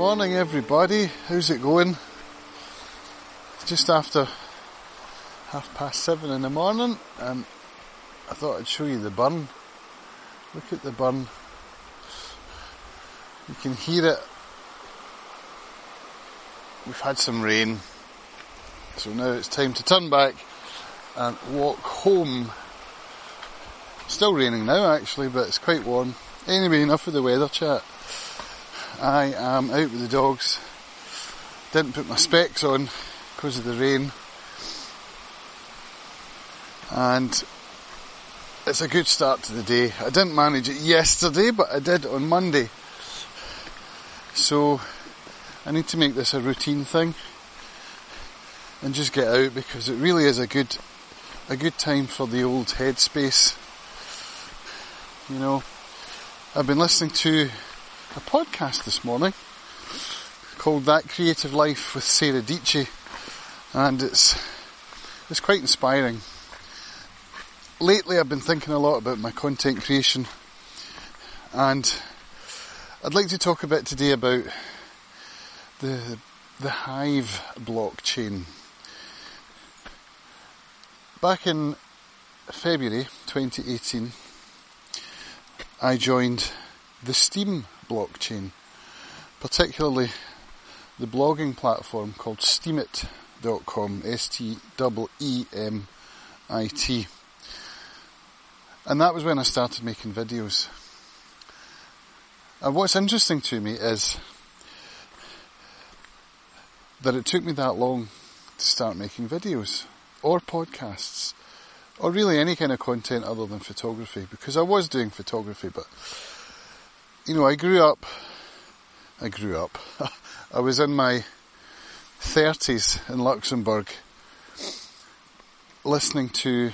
Morning, everybody. How's it going? Just after half past seven in the morning, and I thought I'd show you the burn. Look at the burn. You can hear it. We've had some rain, so now it's time to turn back and walk home. Still raining now, actually, but it's quite warm. Anyway, enough of the weather chat. I am out with the dogs. Didn't put my specs on because of the rain. And it's a good start to the day. I didn't manage it yesterday, but I did on Monday. So I need to make this a routine thing and just get out because it really is a good a good time for the old headspace. You know, I've been listening to a podcast this morning called That Creative Life with Sarah Dietschy and it's it's quite inspiring. Lately I've been thinking a lot about my content creation and I'd like to talk a bit today about the the Hive blockchain. Back in February 2018 I joined the Steem blockchain, particularly the blogging platform called Steemit.com, S-T-E-E-M-I-T. And that was when I started making videos. And what's interesting to me is that it took me that long to start making videos or podcasts or really any kind of content other than photography because I was doing photography but you know, I grew up, I grew up, I was in my 30s in Luxembourg listening to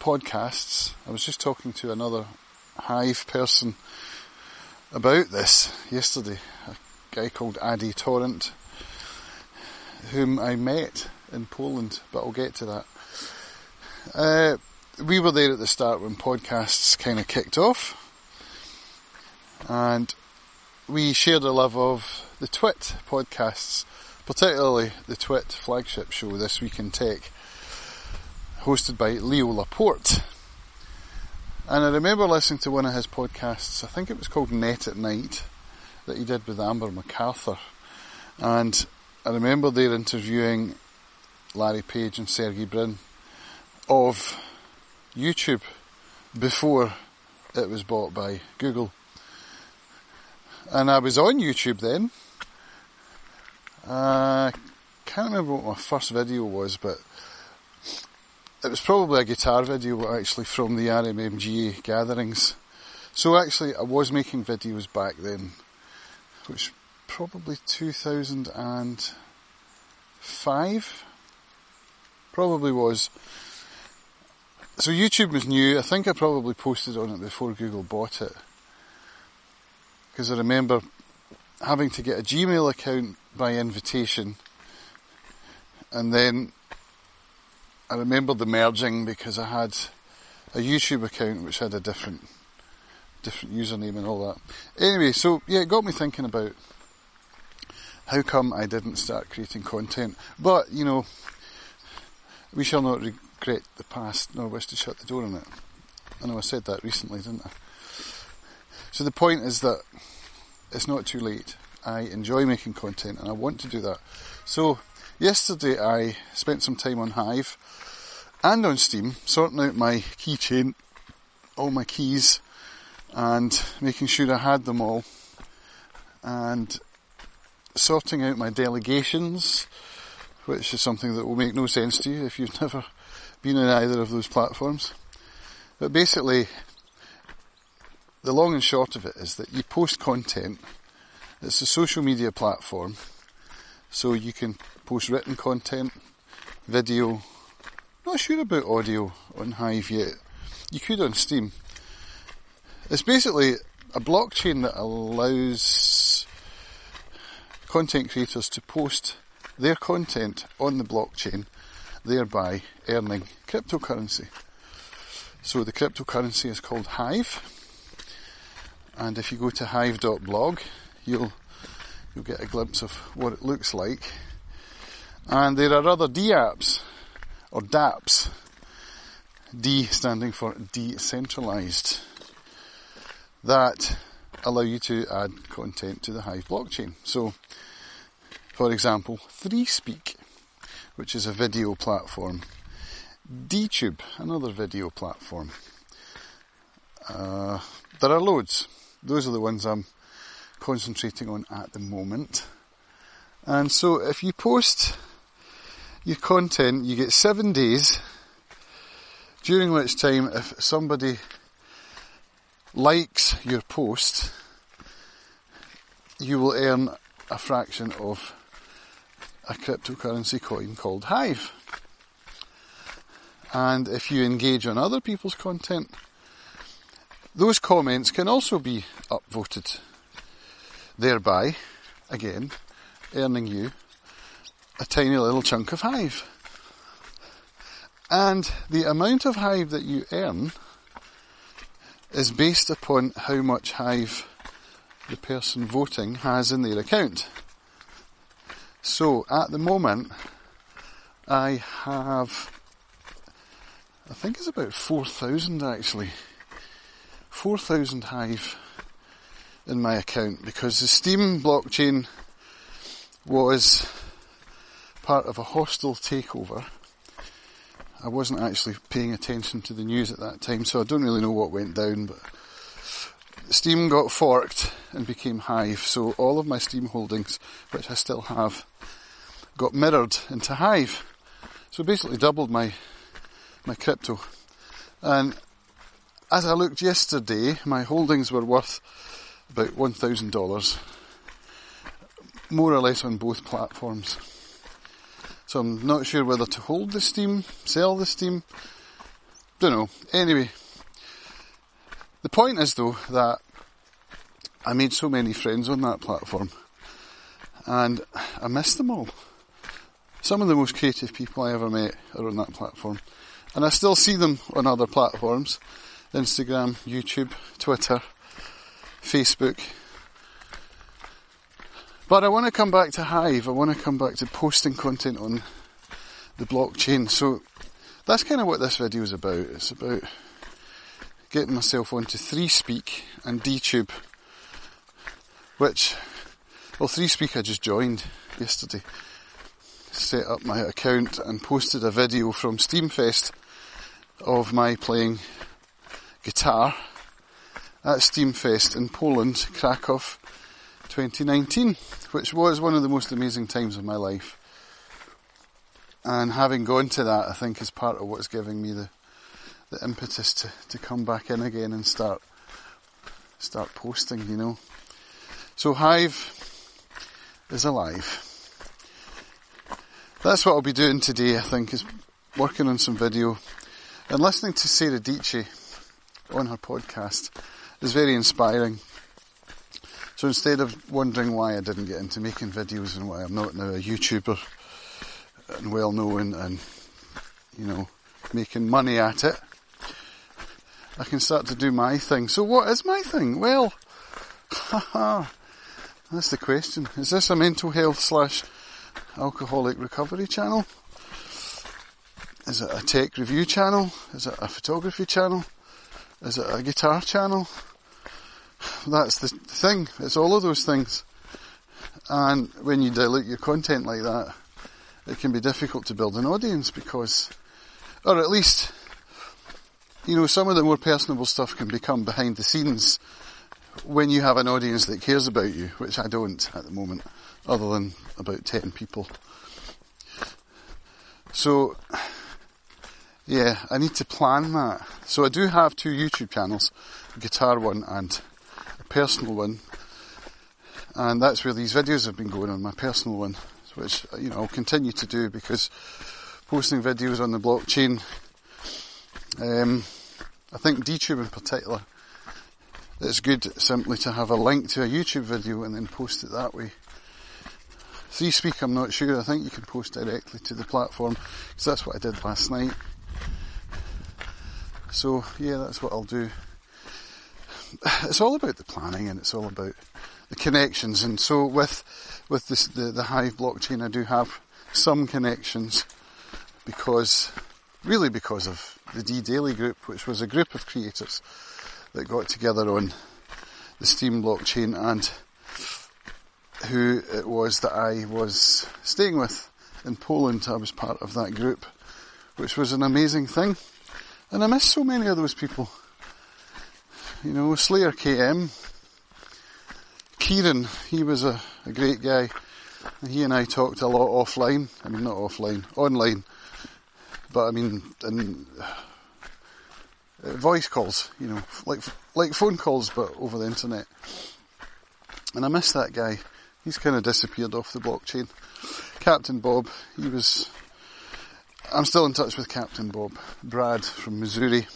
podcasts. I was just talking to another Hive person about this yesterday, a guy called Addy Torrent, whom I met in Poland, but I'll get to that. Uh, we were there at the start when podcasts kind of kicked off and we shared a love of the Twit podcasts, particularly the Twit flagship show, This Week in Tech, hosted by Leo Laporte. And I remember listening to one of his podcasts, I think it was called Net at Night, that he did with Amber MacArthur. And I remember they're interviewing Larry Page and Sergey Brin of YouTube before it was bought by Google. And I was on YouTube then. I uh, can't remember what my first video was, but it was probably a guitar video actually from the RMMGA gatherings. So actually I was making videos back then, which probably 2005, probably was. So YouTube was new, I think I probably posted on it before Google bought it because I remember having to get a Gmail account by invitation and then I remember the merging because I had a YouTube account which had a different different username and all that. Anyway, so yeah, it got me thinking about how come I didn't start creating content. But, you know, we shall not regret the past nor wish to shut the door on it. I know I said that recently, didn't I? So the point is that it's not too late. I enjoy making content and I want to do that. So yesterday I spent some time on Hive and on Steem sorting out my keychain, all my keys and making sure I had them all and sorting out my delegations, which is something that will make no sense to you if you've never been on either of those platforms. But basically, the long and short of it is that you post content. It's a social media platform, so you can post written content, video. Not sure about audio on Hive yet. You could on Steem. It's basically a blockchain that allows content creators to post their content on the blockchain, thereby earning cryptocurrency. So the cryptocurrency is called Hive and if you go to hive.blog, you'll you'll get a glimpse of what it looks like. And there are other D apps, or DApps, D standing for decentralized, that allow you to add content to the Hive blockchain. So, for example, 3Speak, which is a video platform, DTube, another video platform. Uh, there are loads. Those are the ones I'm concentrating on at the moment. And so if you post your content, you get seven days, during which time if somebody likes your post, you will earn a fraction of a cryptocurrency coin called Hive. And if you engage on other people's content, those comments can also be upvoted, thereby, again, earning you a tiny little chunk of Hive. And the amount of Hive that you earn is based upon how much Hive the person voting has in their account. So at the moment, I have, I think it's about 4,000 actually. 4,000 Hive in my account because the Steem blockchain was part of a hostile takeover. I wasn't actually paying attention to the news at that time, so I don't really know what went down, but Steem got forked and became Hive, so all of my Steem holdings, which I still have, got mirrored into Hive. So basically doubled my my crypto. And as I looked yesterday, my holdings were worth about $1,000, more or less on both platforms. So I'm not sure whether to hold the Steem, sell the Steem, don't know. Anyway, the point is though that I made so many friends on that platform and I miss them all. Some of the most creative people I ever met are on that platform. And I still see them on other platforms. Instagram, YouTube, Twitter, Facebook. But I want to come back to Hive. I want to come back to posting content on the blockchain. So that's kind of what this video is about. It's about getting myself onto 3Speak and DTube, which, well, 3Speak I just joined yesterday. Set up my account and posted a video from SteemFest of my playing guitar at SteemFest in Poland, Krakow 2019, which was one of the most amazing times of my life. And having gone to that, I think is part of what's giving me the, the impetus to, to come back in again and start start posting, you know. So Hive is alive. That's what I'll be doing today, I think, is working on some video and listening to Sarah Dietschy on her podcast is very inspiring. So instead of wondering why I didn't get into making videos and why I'm not now a YouTuber and well known and, you know, making money at it, I can start to do my thing. So what is my thing? Well, haha, that's the question. Is this a mental health slash alcoholic recovery channel? Is it a tech review channel? Is it a photography channel? Is it a guitar channel? That's the thing. It's all of those things. And when you dilute your content like that, it can be difficult to build an audience because, or at least, you know, some of the more personable stuff can become behind the scenes when you have an audience that cares about you, which I don't at the moment, other than about 10 people. So, yeah, I need to plan that. So I do have two YouTube channels, a guitar one and a personal one. And that's where these videos have been going on, my personal one, which, you know, I'll continue to do because posting videos on the blockchain, um, I think DTube in particular, it's good simply to have a link to a YouTube video and then post it that way. 3Speak, I'm not sure. I think you can post directly to the platform because that's what I did last night. So yeah, that's what I'll do. It's all about the planning and it's all about the connections. And so with with this, the the Hive blockchain, I do have some connections because really because of the D Daily group, which was a group of creators that got together on the Steem blockchain and who it was that I was staying with in Poland. I was part of that group, which was an amazing thing. And I miss so many of those people. You know, Slayer KM, Kieran, he was a, a great guy. He and I talked a lot offline. I mean, not offline, online. But I mean, uh, voice calls, you know, like like phone calls, but over the internet. And I miss that guy. He's kind of disappeared off the blockchain. Captain Bob, he was. I'm still in touch with Captain Bob, Brad from Missouri.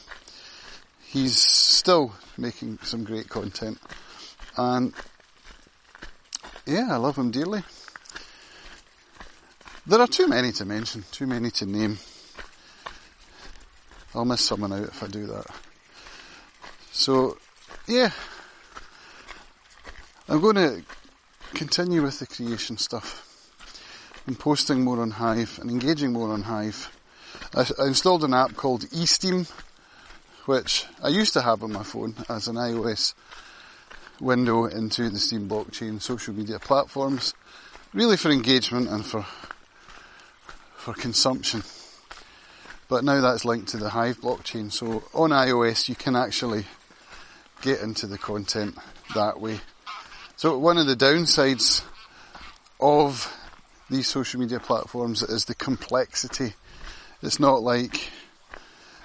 He's still making some great content, and yeah, I love him dearly. There are too many to mention, too many to name. I'll miss someone out if I do that. So, yeah, I'm going to continue with the creation stuff and posting more on Hive and engaging more on Hive. I, I installed an app called eSteem, which I used to have on my phone as an iOS window into the Steem blockchain social media platforms, really for engagement and for for consumption. But now that's linked to the Hive blockchain, so on iOS you can actually get into the content that way. So one of the downsides of these social media platforms is the complexity. It's not like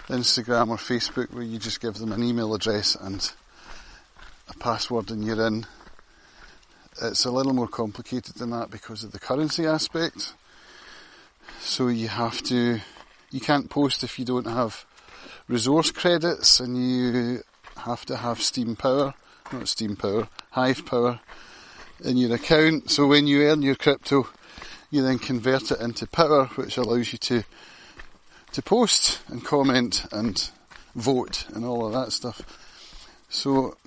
Instagram or Facebook where you just give them an email address and a password and you're in. It's a little more complicated than that because of the currency aspect. So you have to, you can't post if you don't have resource credits and you have to have Steem Power, not Steem Power, Hive Power in your account. So when you earn your crypto, you then convert it into Power, which allows you to to post and comment and vote and all of that stuff. So,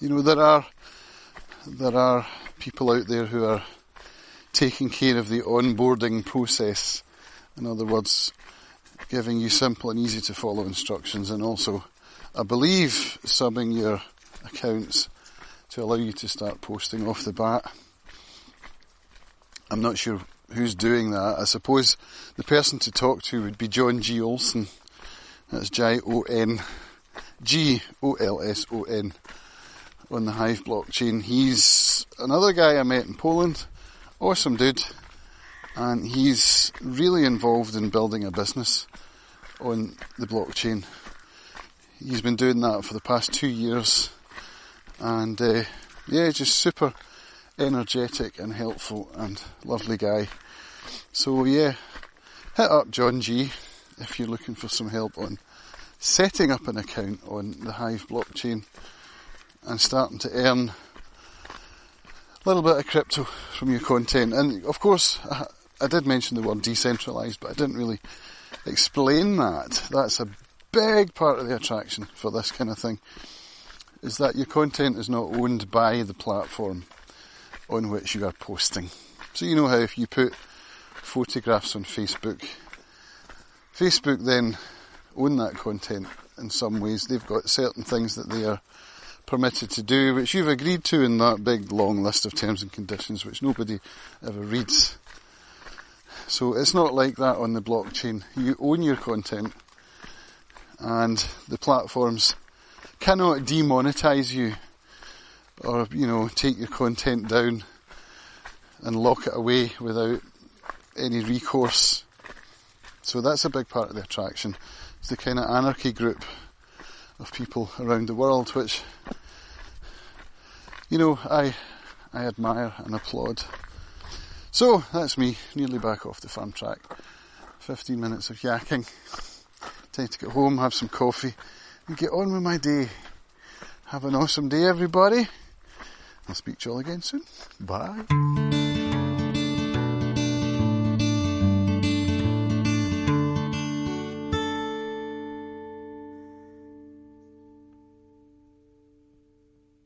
you know, there are there are people out there who are taking care of the onboarding process. In other words, giving you simple and easy to follow instructions and also, I believe, subbing your accounts to allow you to start posting off the bat. I'm not sure who's doing that. I suppose the person to talk to would be John G. Olson. That's J O N G O L S O N on the Hive blockchain. He's another guy I met in Poland. Awesome dude. And he's really involved in building a business on the blockchain. He's been doing that for the past two years. And uh, yeah, just super energetic and helpful and lovely guy. So yeah, hit up John G if you're looking for some help on setting up an account on the Hive blockchain and starting to earn a little bit of crypto from your content. And of course, I, I did mention the word decentralized, but I didn't really explain that. That's a big part of the attraction for this kind of thing. Is that your content is not owned by the platform on which you are posting. So you know how if you put photographs on Facebook, Facebook then own that content in some ways. They've got certain things that they are permitted to do, which you've agreed to in that big long list of terms and conditions, which nobody ever reads. So it's not like that on the blockchain. You own your content, and the platforms cannot demonetize you or, you know, take your content down and lock it away without any recourse. So that's a big part of the attraction It's the kind of anarchy group of people around the world, which, you know, I, I admire and applaud. So that's me, nearly back off the farm track. 15 minutes of yakking. Time to get home, have some coffee, and get on with my day. Have an awesome day, everybody. I'll speak to you all again soon. Bye.